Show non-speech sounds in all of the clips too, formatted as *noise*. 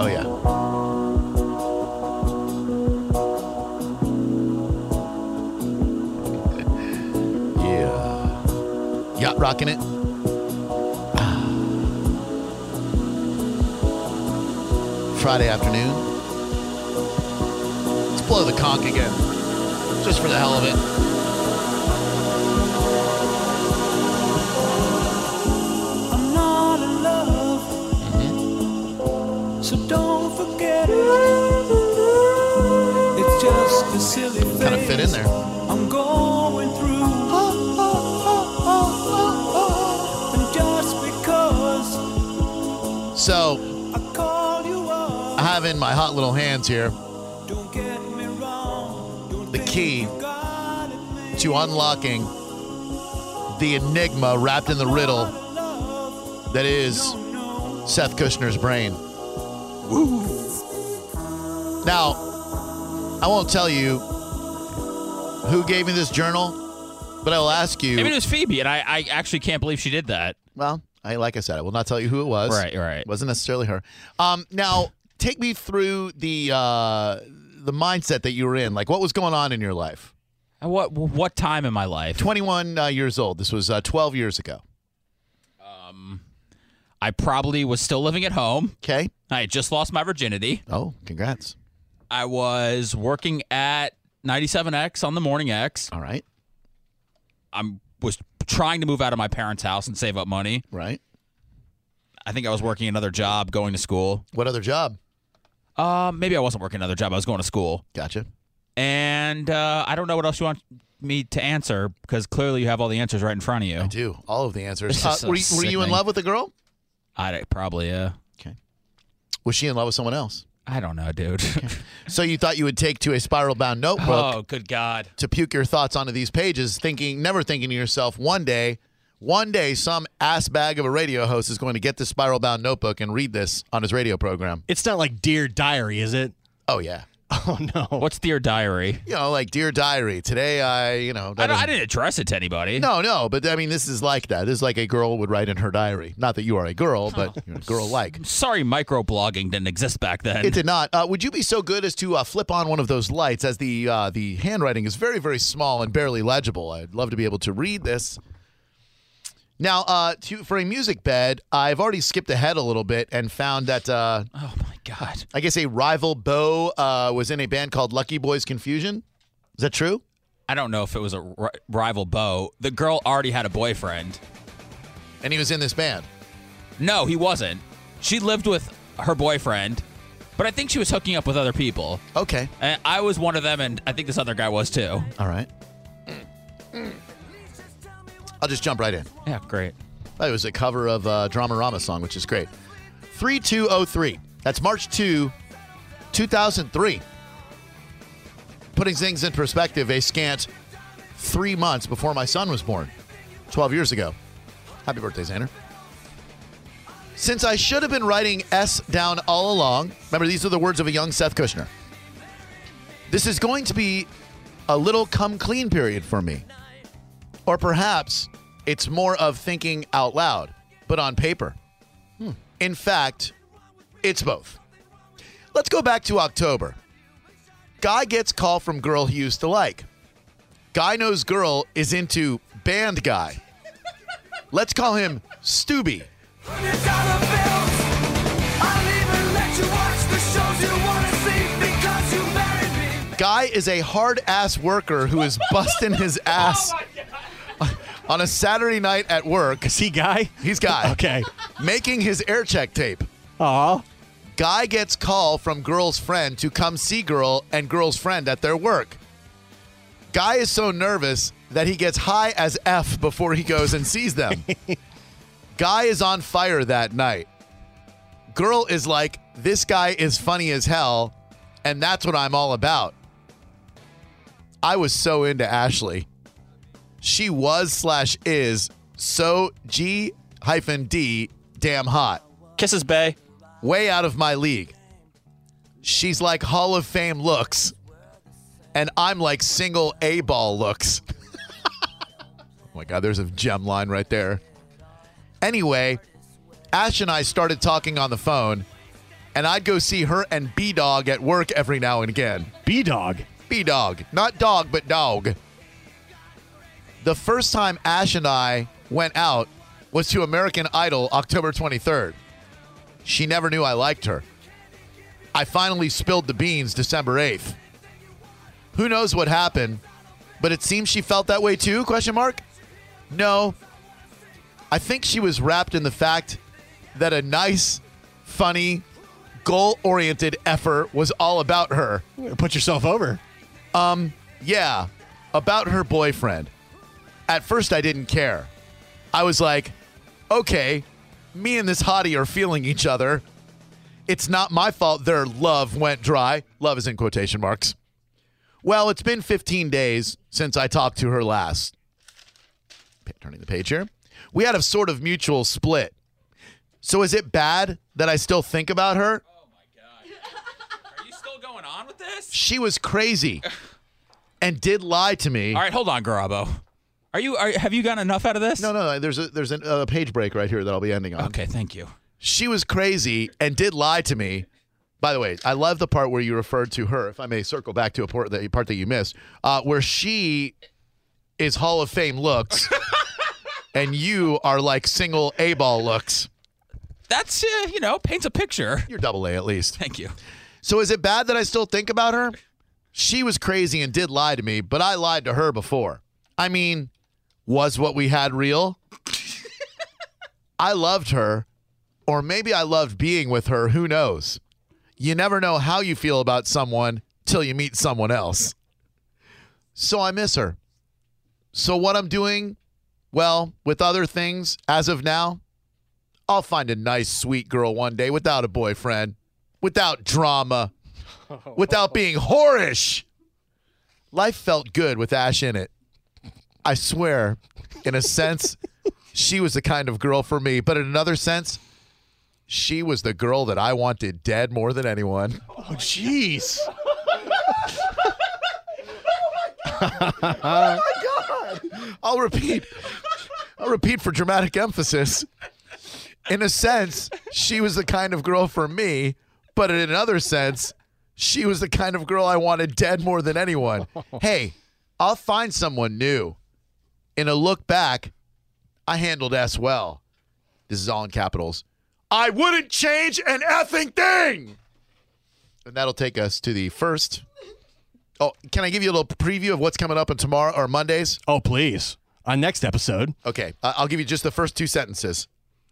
Oh yeah. *laughs* yeah. Yacht rocking it. *sighs* Friday afternoon. Let's blow the conch again. Just for the hell of it. It's just a silly phase Kind of fit in there. I'm going through. And just because So I call you up, I have in my hot little hands here don't get me wrong. Don't the key you got it made. to unlocking the enigma wrapped in the riddle that is Seth Kushner's brain. Now, I won't tell you who gave me this journal, but I will ask you. Maybe it was Phoebe, and I, I actually can't believe she did that. well, I like I said, I will not tell you who it was. Right, right. It wasn't necessarily her. Um, now, take me through the uh, the mindset that you were in. Like, what was going on in your life? Uh, What what time in my life? 21 uh, years old. This was uh, 12 years ago. Um, I probably was still living at home. Okay. I had just lost my virginity. Oh, congrats. I was working at 97X on the Morning X. All right. I was trying to move out of my parents' house and save up money. Right. I think I was working another job, going to school. What other job? Uh, maybe I wasn't working another job. I was going to school. Gotcha. And uh, I don't know what else you want me to answer because clearly you have all the answers right in front of you. I do. All of the answers. Uh, so were, you, were you in love with the girl? I probably, yeah. Okay. Was she in love with someone else? I don't know, dude. *laughs* So you thought you would take to a spiral bound notebook oh, good God. to puke your thoughts onto these pages, thinking, never thinking to yourself, one day, one day, some ass bag of a radio host is going to get this spiral bound notebook and read this on his radio program. It's not like Dear Diary, is it? Oh, yeah. *laughs* Oh no. What's Dear Diary? You know, like, Dear Diary, today I, you know, I, I didn't address it to anybody. No, no, but I mean, this is like that. This is like a girl would write in her diary. Not that you are a girl, but you're a girl like. Sorry, microblogging didn't exist back then. It did not. Uh, would you be so good as to uh, flip on one of those lights as the uh, the handwriting is very very small and barely legible? I'd love to be able to read this. Now, uh, to, for a music bed, I've already skipped ahead a little bit and found that uh, oh my God. I guess a rival Bo uh, was in a band called Lucky Boys Confusion. Is that true? I don't know if it was a ri- rival Bo. The girl already had a boyfriend. And he was in this band. No, he wasn't. She lived with her boyfriend, but I think she was hooking up with other people. Okay. And I was one of them, and I think this other guy was too. All right. I'll just jump right in. Yeah, great. It was a cover of uh, Dramarama song, which is great. 3203. That's March 2, 2003. Putting things in perspective, a scant three months before my son was born, 12 years ago. Happy birthday, Xander. Since I should have been writing S down all along, remember, these are the words of a young Seth Kushner. This is going to be a little come clean period for me. Or perhaps it's more of thinking out loud, but on paper. Hmm. In fact, it's both. Let's go back to October. Guy gets call from girl he used to like. Guy knows girl is into band guy. Let's call him Stubby. Guy is a hard ass worker who is busting his *laughs* ass on a Saturday night at work. Is he guy? He's guy. *laughs* Okay. Making his air check tape. Aw. Guy gets call from girl's friend to come see girl and girl's friend at their work. Guy is so nervous that he gets high as F before he goes and sees them. *laughs* Guy is on fire that night. Girl is like, this guy is funny as hell, and that's what I'm all about. I was so into Ashley. She was slash is so G hyphen D damn hot. Kisses Bay. Way out of my league. She's like Hall of Fame looks, and I'm like single A ball looks. *laughs* oh my God, there's a gem line right there. Anyway, Ash and I started talking on the phone, and I'd go see her and B Dog at work every now and again. B Dog. B Dog. Not dog, but dog. The first time Ash and I went out was to American Idol October 23rd. She never knew I liked her. I finally spilled the beans December 8th. Who knows what happened, but it seems she felt that way too? Question mark? No. I think she was wrapped in the fact that a nice, funny, goal-oriented effort was all about her. Put yourself over. Um, yeah, about her boyfriend. At first, I didn't care. I was like, okay, me and this hottie are feeling each other. It's not my fault their love went dry. Love is in quotation marks. Well, it's been 15 days since I talked to her last. Turning the page here. We had a sort of mutual split. So is it bad that I still think about her? Oh my God. Are you still going on with this? She was crazy *laughs* and did lie to me. All right, hold on, Garabo. Are you? Are, have you gotten enough out of this? No, no. There's a there's a, a page break right here that I'll be ending on. Okay, thank you. She was crazy and did lie to me. By the way, I love the part where you referred to her. If I may circle back to a part that, part that you missed, uh, where she is Hall of Fame looks, *laughs* and you are like single A ball looks. That's uh, you know paints a picture. You're double A at least. Thank you. So is it bad that I still think about her? She was crazy and did lie to me, but I lied to her before. I mean, was what we had real? I loved her, or maybe I loved being with her. Who knows? You never know how you feel about someone till you meet someone else. So I miss her. So what I'm doing, well, with other things as of now, I'll find a nice, sweet girl one day without a boyfriend, without drama, *laughs* without being whorish. Life felt good with Ash in it. I swear, in a sense, *laughs* she was the kind of girl for me, but in another sense, she was the girl that I wanted dead more than anyone. Oh, jeez. *laughs* Oh my god! I'll repeat. I'll repeat for dramatic emphasis. In a sense, she was the kind of girl for me, but in another sense, she was the kind of girl I wanted dead more than anyone. *laughs* Hey, I'll find someone new. In a look back, I handled S well. This is all in capitals. I wouldn't change an effing thing. And that'll take us to the first. Oh, can I give you a little preview of what's coming up on tomorrow or Mondays? Oh, please. On next episode. Okay, I'll give you just the first two sentences.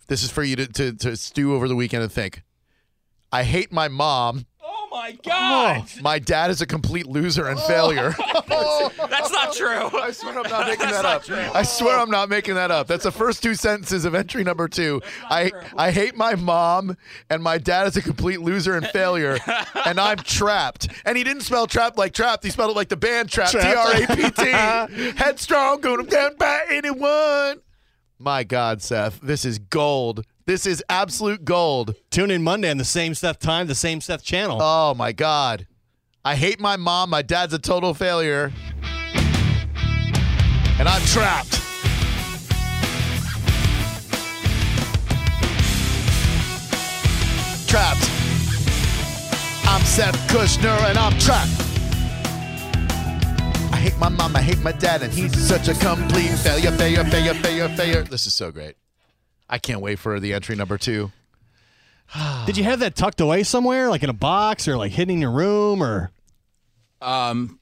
This is for you to, to, to stew over the weekend and think. I hate my mom. Oh my God, My dad is a complete loser and oh. failure. *laughs* that's not *laughs* true. I swear I'm not making that up. I swear I'm not making that up. That's the first two sentences of entry number two. I I hate my mom and my dad is a complete loser and failure, *laughs* and I'm trapped. And he didn't spell trapped like trapped. He spelled it like the band Trapt. T R A P T. Headstrong, going down by anyone. My God, Seth, this is gold. This is absolute gold. Tune in Monday on the same Seth time, the same Seth channel. Oh my God. I hate my mom. My dad's a total failure. And I'm trapped. Trapped. I'm Seth Kushner and I'm trapped. I hate my mom. I hate my dad. And he's such a complete failure, failure, failure, failure, failure. This is so great. I can't wait for the entry number two. *sighs* Did you have that tucked away somewhere, like in a box or like hidden in your room or? Um.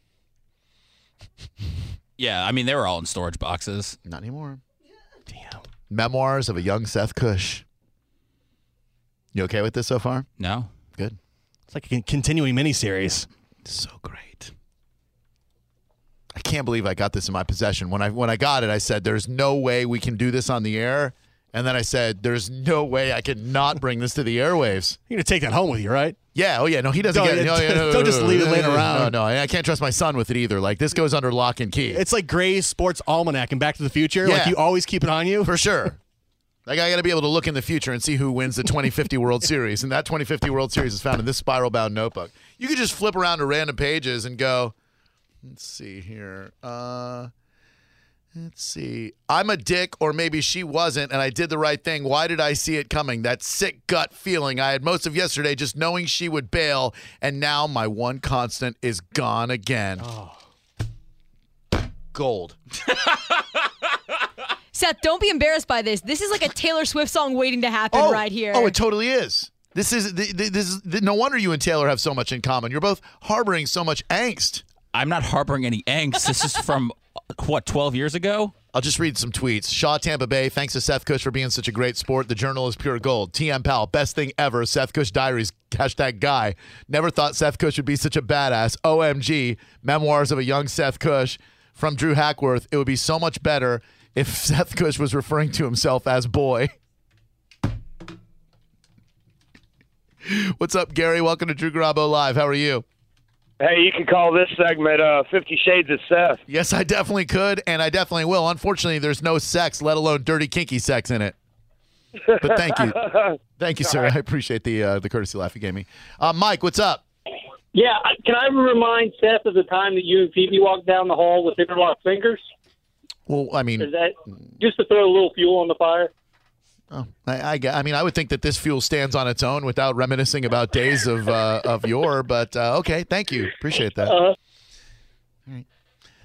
Yeah, I mean they were all in storage boxes. Not anymore. Damn. Memoirs of a Young Seth Cush. You okay with this so far? No. Good. It's like a con- continuing miniseries. So great. I can't believe I got this in my possession. When I when I got it, I said, "There's no way we can do this on the air And then I said, "There's no way I can not bring this to the airwaves." *laughs* You're gonna take that home with you, right? Yeah. Oh yeah. No, he doesn't Don't- get it. No, yeah, *laughs* no, don't just leave it laying around. No, no. I can't trust my son with it either. Like this goes under lock and key. It's like Gray's Sports Almanac and Back to the Future. Like you always keep it on you. for sure. Like I got to be able to look in the future and see who wins the 2050 World *laughs* Series, and that 2050 World Series is found in this spiral-bound notebook. You could just flip around to random pages and go, let's see here. Uh, let's see. I'm a dick, or maybe she wasn't, and I did the right thing. Why did I see it coming? That sick gut feeling I had most of yesterday, just knowing she would bail, and now my one constant is gone again. Oh. Gold. *laughs* Seth, don't be embarrassed by this. This is like a Taylor Swift song waiting to happen oh, right here. Oh, it totally is. This is th- th- this is no wonder you and Taylor have so much in common. You're both harboring so much angst. I'm not harboring any angst. This is from what 12 years ago. I'll just read some tweets. Shaw Tampa Bay, thanks to Seth Cush for being such a great sport. The journal is pure gold. TM Pal, best thing ever. Seth Cush Diaries, hashtag guy. Never thought Seth Cush would be such a badass. OMG, memoirs of a young Seth Cush. From Drew Hackworth, it would be so much better if *laughs* Seth Cush was referring to himself as boy. *laughs* What's up, Gary? Welcome to Drew Garabo Live. How are you? Hey, you can call this segment uh, Fifty Shades of Seth. Yes, I definitely could, and I definitely will. Unfortunately, there's no sex, let alone dirty, kinky sex in it. But thank you, *laughs* thank you, sir. I appreciate the uh, the courtesy laugh you gave me. Uh, Mike, what's up? Yeah, can I remind Seth of the time that you and Phoebe walked down the hall with interlocked fingers? Well, I mean, Is that just to throw a little fuel on the fire? Oh, I, I, I mean, I would think that this fuel stands on its own without reminiscing about days of uh, of yore. But uh, okay, thank you, appreciate that. Uh,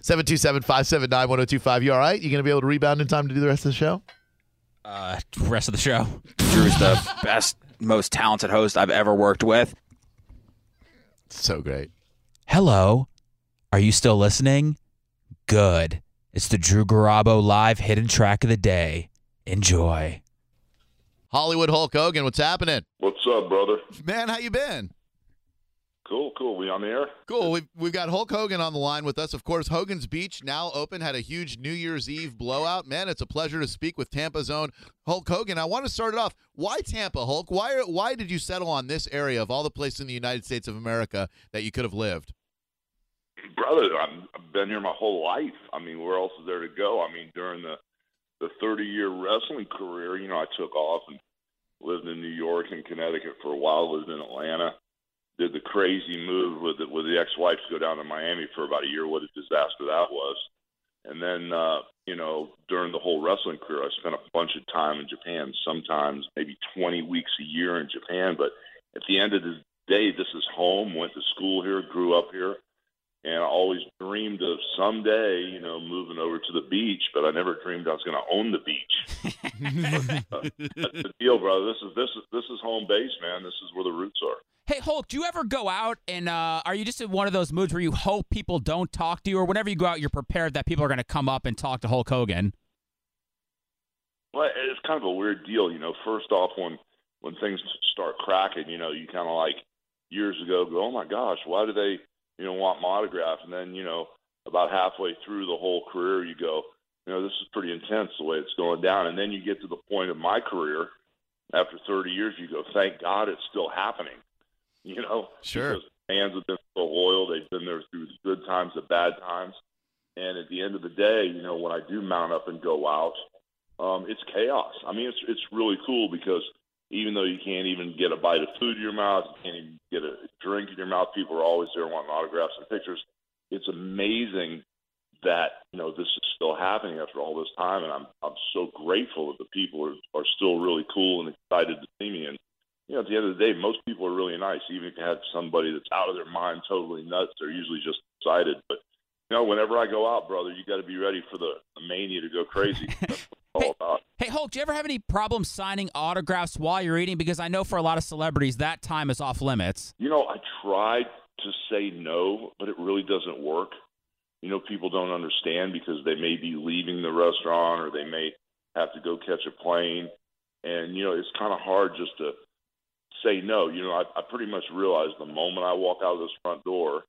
Seven two seven five seven nine one zero two five. You all right? You gonna be able to rebound in time to do the rest of the show? Uh, rest of the show. Drew's the best, most talented host I've ever worked with. So great. Hello. Are you still listening? Good. It's the Drew Garabo live hidden track of the day. Enjoy. Hollywood Hulk Hogan, what's happening? What's up, brother? Man, how you been? Cool, cool. We on the air? Cool. We've, we've got Hulk Hogan on the line with us. Of course, Hogan's Beach now open, had a huge New Year's Eve blowout. Man, it's a pleasure to speak with Tampa's own Hulk Hogan. I want to start it off. Why Tampa, Hulk? Why, why did you settle on this area of all the places in the United States of America that you could have lived? Brother, I'm, I've been here my whole life. I mean, where else is there to go? I mean, during the the 30 year wrestling career, you know, I took off and lived in New York and Connecticut for a while. Lived in Atlanta. Did the crazy move with the, with the ex wife to go down to Miami for about a year. What a disaster that was. And then, uh, you know, during the whole wrestling career, I spent a bunch of time in Japan. Sometimes maybe 20 weeks a year in Japan. But at the end of the day, this is home. Went to school here, grew up here and I always dreamed of someday, you know, moving over to the beach, but I never dreamed I was going to own the beach. Uh, *laughs* that's the deal, brother. This is this is this is home base, man. This is where the roots are. Hey Hulk, do you ever go out and uh, are you just in one of those moods where you hope people don't talk to you, or whenever you go out, you're prepared that people are going to come up and talk to Hulk Hogan? Well, it's kind of a weird deal, you know. First off, when when things start cracking, you know, you kind of like years ago go, oh my gosh, why do they, you know, want my autograph? And then, you know, about halfway through the whole career, you go, you know, this is pretty intense the way it's going down. And then you get to the point of my career after 30 years, you go, thank God it's still happening. *laughs* You know, Sure. because fans have been so loyal. They've been there through the good times, the bad times. And at the end of the day, you know, when I do mount up and go out, um, it's chaos. I mean, it's it's really cool because even though you can't even get a bite of food in your mouth, you can't even get a drink in your mouth, people are always there wanting autographs and pictures. It's amazing that you know this is still happening after all this time, and I'm I'm so grateful that the people are, are still really cool and excited to see me. And you know, at the end of the day, most people are really nice. Even if you have somebody that's out of their mind, totally nuts, they're usually just excited. But you know, whenever I go out, brother, you got to be ready for the, the mania to go crazy. *laughs* All about. Hey Hulk, do you ever have any problems signing autographs while you're eating? Because I know for a lot of celebrities that time is off limits. You know, I tried to say no, but it really doesn't work. You know, people don't understand because they may be leaving the restaurant or they may have to go catch a plane. And, you know, it's kind of hard just to say no. You know, I, I pretty much realized the moment I walk out of this front door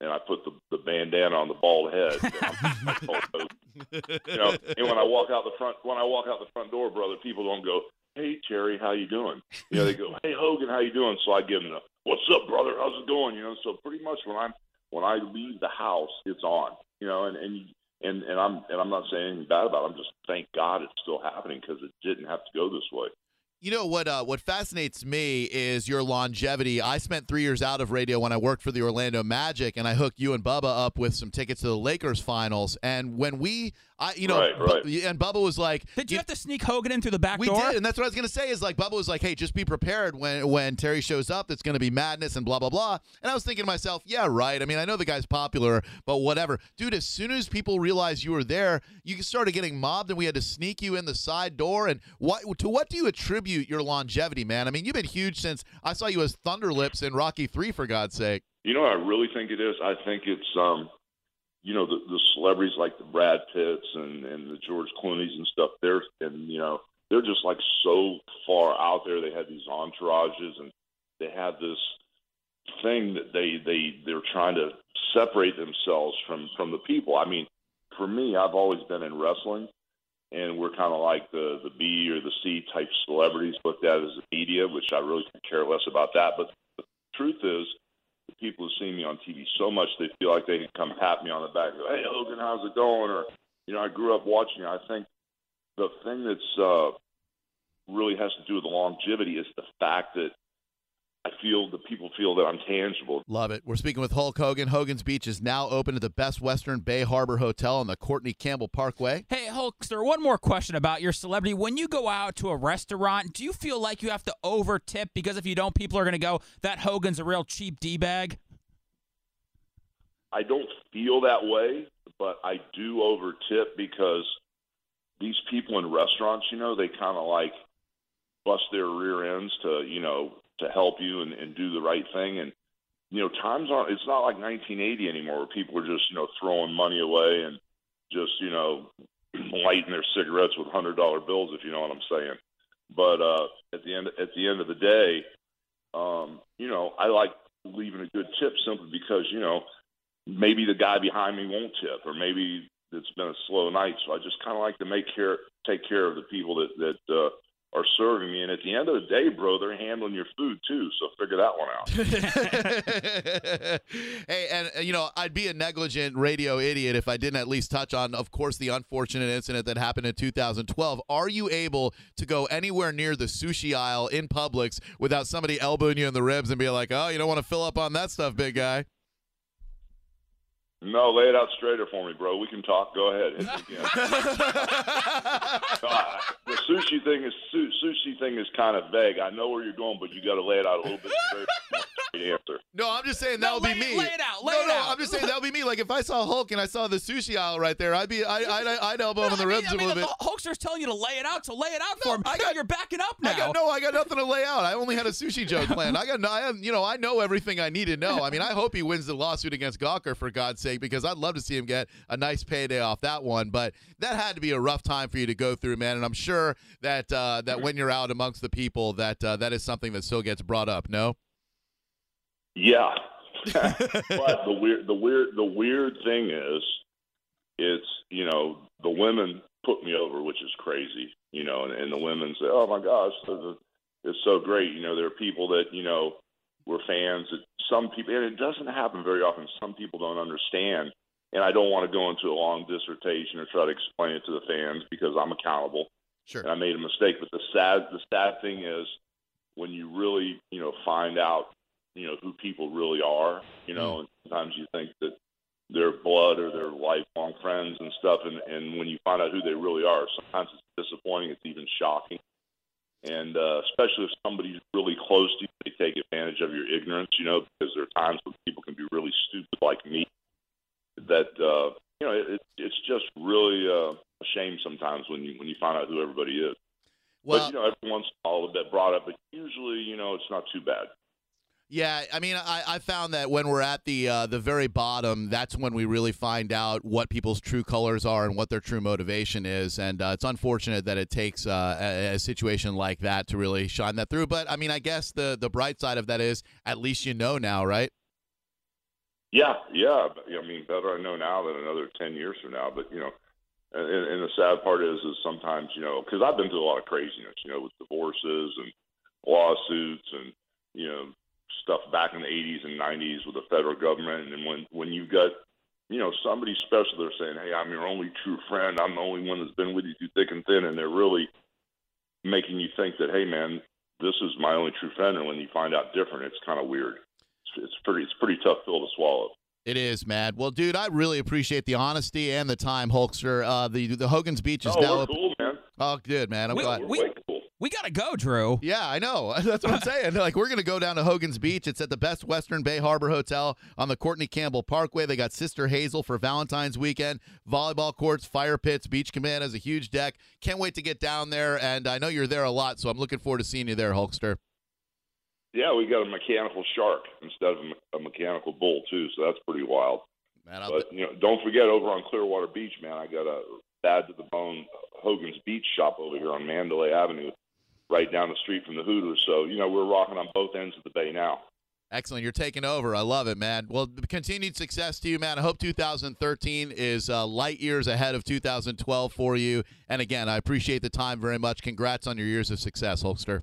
and I put the, the bandana on the bald head. *laughs* And I'm like oh, Hulk Hogan. you know, and when I walk out the front, when I walk out the front door, brother, people don't go, "Hey Terry, how you doing?" You know, they go, "Hey Hogan, how you doing?" So I give them the, "What's up, brother? How's it going?" You know, so pretty much when I'm when I leave the house, it's on. You know, and and and and I'm and I'm not saying anything bad about it. I'm just thank God it's still happening because it didn't have to go this way. You know what? Uh, what fascinates me is your longevity. I spent three years out of radio when I worked for the Orlando Magic, and I hooked you and Bubba up with some tickets to the Lakers finals. And when we, I, you know, Right, right. Bu- and Bubba was like, Did you have to sneak Hogan in through the back we door? did, and that's what I was gonna say. Is like Bubba was like, "Hey, just be prepared when when Terry shows up. It's gonna be madness and blah blah blah." And I was thinking to myself, "Yeah, right. I mean, I know the guy's popular, but whatever, dude. As soon as people realized you were there, you started getting mobbed, and we had to sneak you in the side door. And what to what do you attribute your longevity, man? I mean, you've been huge since I saw you as Thunderlips in Rocky Three, for God's sake. You know what I really think it is? I think it's um you know, the the celebrities like the Brad Pitts and, and the George Clooney's and stuff, they're and you know, they're just like so far out there. They have these entourages and they have this thing that they, they they're trying to separate themselves from, from the people. I mean, for me, I've always been in wrestling and we're kind of like the the B or the C type celebrities looked at as the media, which I really could care less about that. But the truth is, the people who see me on TV so much they feel like they can come pat me on the back and go, "Hey Hogan, how's it going?" Or you know, I grew up watching. you. I think the thing that's uh, really has to do with the longevity is the fact that I feel that people feel that I'm tangible. Love it. We're speaking with Hulk Hogan. Hogan's Beach is now open at the Best Western Bay Harbor Hotel on the Courtney Campbell Parkway. Hey, Hulkster, one more question about your celebrity. When you go out to a restaurant, do you feel like you have to over tip? Because if you don't, people are going to go, that Hogan's a real cheap D bag? I don't feel that way, but I do over tip because these people in restaurants, you know, they kind of like bust their rear ends to, you know, to help you and, and do the right thing. And, you know, times aren't, it's not like 1980 anymore where people are just, you know, throwing money away and just, you know, *clears throat* lighting their cigarettes with hundred dollar bills, if you know what I'm saying. But, uh, at the end, at the end of the day, um, you know, I like leaving a good tip simply because, you know, maybe the guy behind me won't tip, or maybe it's been a slow night. So I just kind of like to make care, take care of the people that that uh, are serving me. And at the end of the day, bro, they're handling your food too. So figure that one out. *laughs* hey, and you know, I'd be a negligent radio idiot if I didn't at least touch on, of course, the unfortunate incident that happened in 2012. Are you able to go anywhere near the sushi aisle in Publix without somebody elbowing you in the ribs and be like, "Oh, you don't want to fill up on that stuff, big guy"? No, lay it out straighter for me, bro. We can talk. Go ahead. Hit again. No, *laughs* I- the sushi thing is su- sushi thing is kind of vague. I know where you're going, but you got to lay it out a little bit straighter. Answer. No, I'm just saying that would lay be it- me. lay it out, lay no, it no, out. I'm just saying that'll be me. Like if I saw Hulk and I saw the sushi aisle right there, I'd be, I, I'd, I'd elbow him in the I mean, ribs I a mean, little the bit. Hulkster's telling you to lay it out, so lay it out for him. I I got- got, you're backing up now. I got no, I got nothing to lay out. I only had a sushi joke planned. I got, no, I have, you know, I know everything I need to know. I mean, I hope he wins the lawsuit against Gawker for God's sake, because I'd love to see him get a nice payday off that one. But that had to be a rough time for you to go through, man. And I'm sure that uh, that when you're out amongst the people, that uh, that is something that still gets brought up. No. Yeah, *laughs* but the weird, the weird, the weird thing is, it's you know the women put me over, which is crazy, you know, and, and the women say, "Oh my gosh, it's so great." You know, there are people that you know were fans. That some people, and it doesn't happen very often. Some people don't understand, and I don't want to go into a long dissertation or try to explain it to the fans because I'm accountable Sure. and I made a mistake. But the sad, the sad thing is when you really, you know, find out, you know, who people really are, you know, mm. and sometimes you think that they're blood or they're lifelong friends and stuff, and and when you find out who they really are, sometimes it's disappointing. It's even shocking, and uh, especially if somebody's really close to you, they take advantage of your ignorance, you know, because there are times when people can be really stupid like me. That uh, you know, it, it's just really uh, a shame sometimes when you when you find out who everybody is. Well, but you know, every once in a while a bit brought up, but usually, you know, it's not too bad. Yeah, I mean, I, I found that when we're at the uh, the very bottom, that's when we really find out what people's true colors are and what their true motivation is. And uh, it's unfortunate that it takes uh, a, a situation like that to really shine that through. But I mean, I guess the the bright side of that is at least you know now, right? Yeah, yeah. I mean, better I know now than another ten years from now. But you know, and, and the sad part is, is sometimes you know, because I've been through a lot of craziness, you know, with divorces and lawsuits and you know stuff back in the '80s and '90s with the federal government. And when when you got you know somebody special, they're saying, "Hey, I'm your only true friend. I'm the only one that's been with you through thick and thin," and they're really making you think that, "Hey, man, this is my only true friend." And when you find out different, it's kind of weird. It's, it's pretty it's pretty tough pill to swallow. It is, Matt. Well, dude, I really appreciate the honesty and the time, Hulkster. Uh, the the Hogan's Beach is Oh, now we're open. cool, man. Oh, good, man. I'm We- glad. we- We gotta go, Drew. Yeah, I know. *laughs* That's what I'm *laughs* saying. Like, we're going to go down to Hogan's Beach. It's at the Best Western Bay Harbor Hotel on the Courtney Campbell Parkway. They got Sister Hazel for Valentine's weekend, volleyball courts, fire pits, beach command has a huge deck. Can't wait to get down there. And I know you're there a lot, so I'm looking forward to seeing you there, Hulkster. Yeah, we got a mechanical shark instead of a a mechanical bull too, so that's pretty wild. Man, I'll But you know, don't forget over on Clearwater Beach, man, I got a bad to the bone Hogan's Beach shop over here on Mandalay Avenue, right down the street from the Hooters. So you know, we're rocking on both ends of the bay now. Excellent. You're taking over. I love it, man. Well, continued success to you, man. I hope 2013 is uh, light years ahead of 2012 for you. And again, I appreciate the time very much. Congrats on your years of success, Hulkster.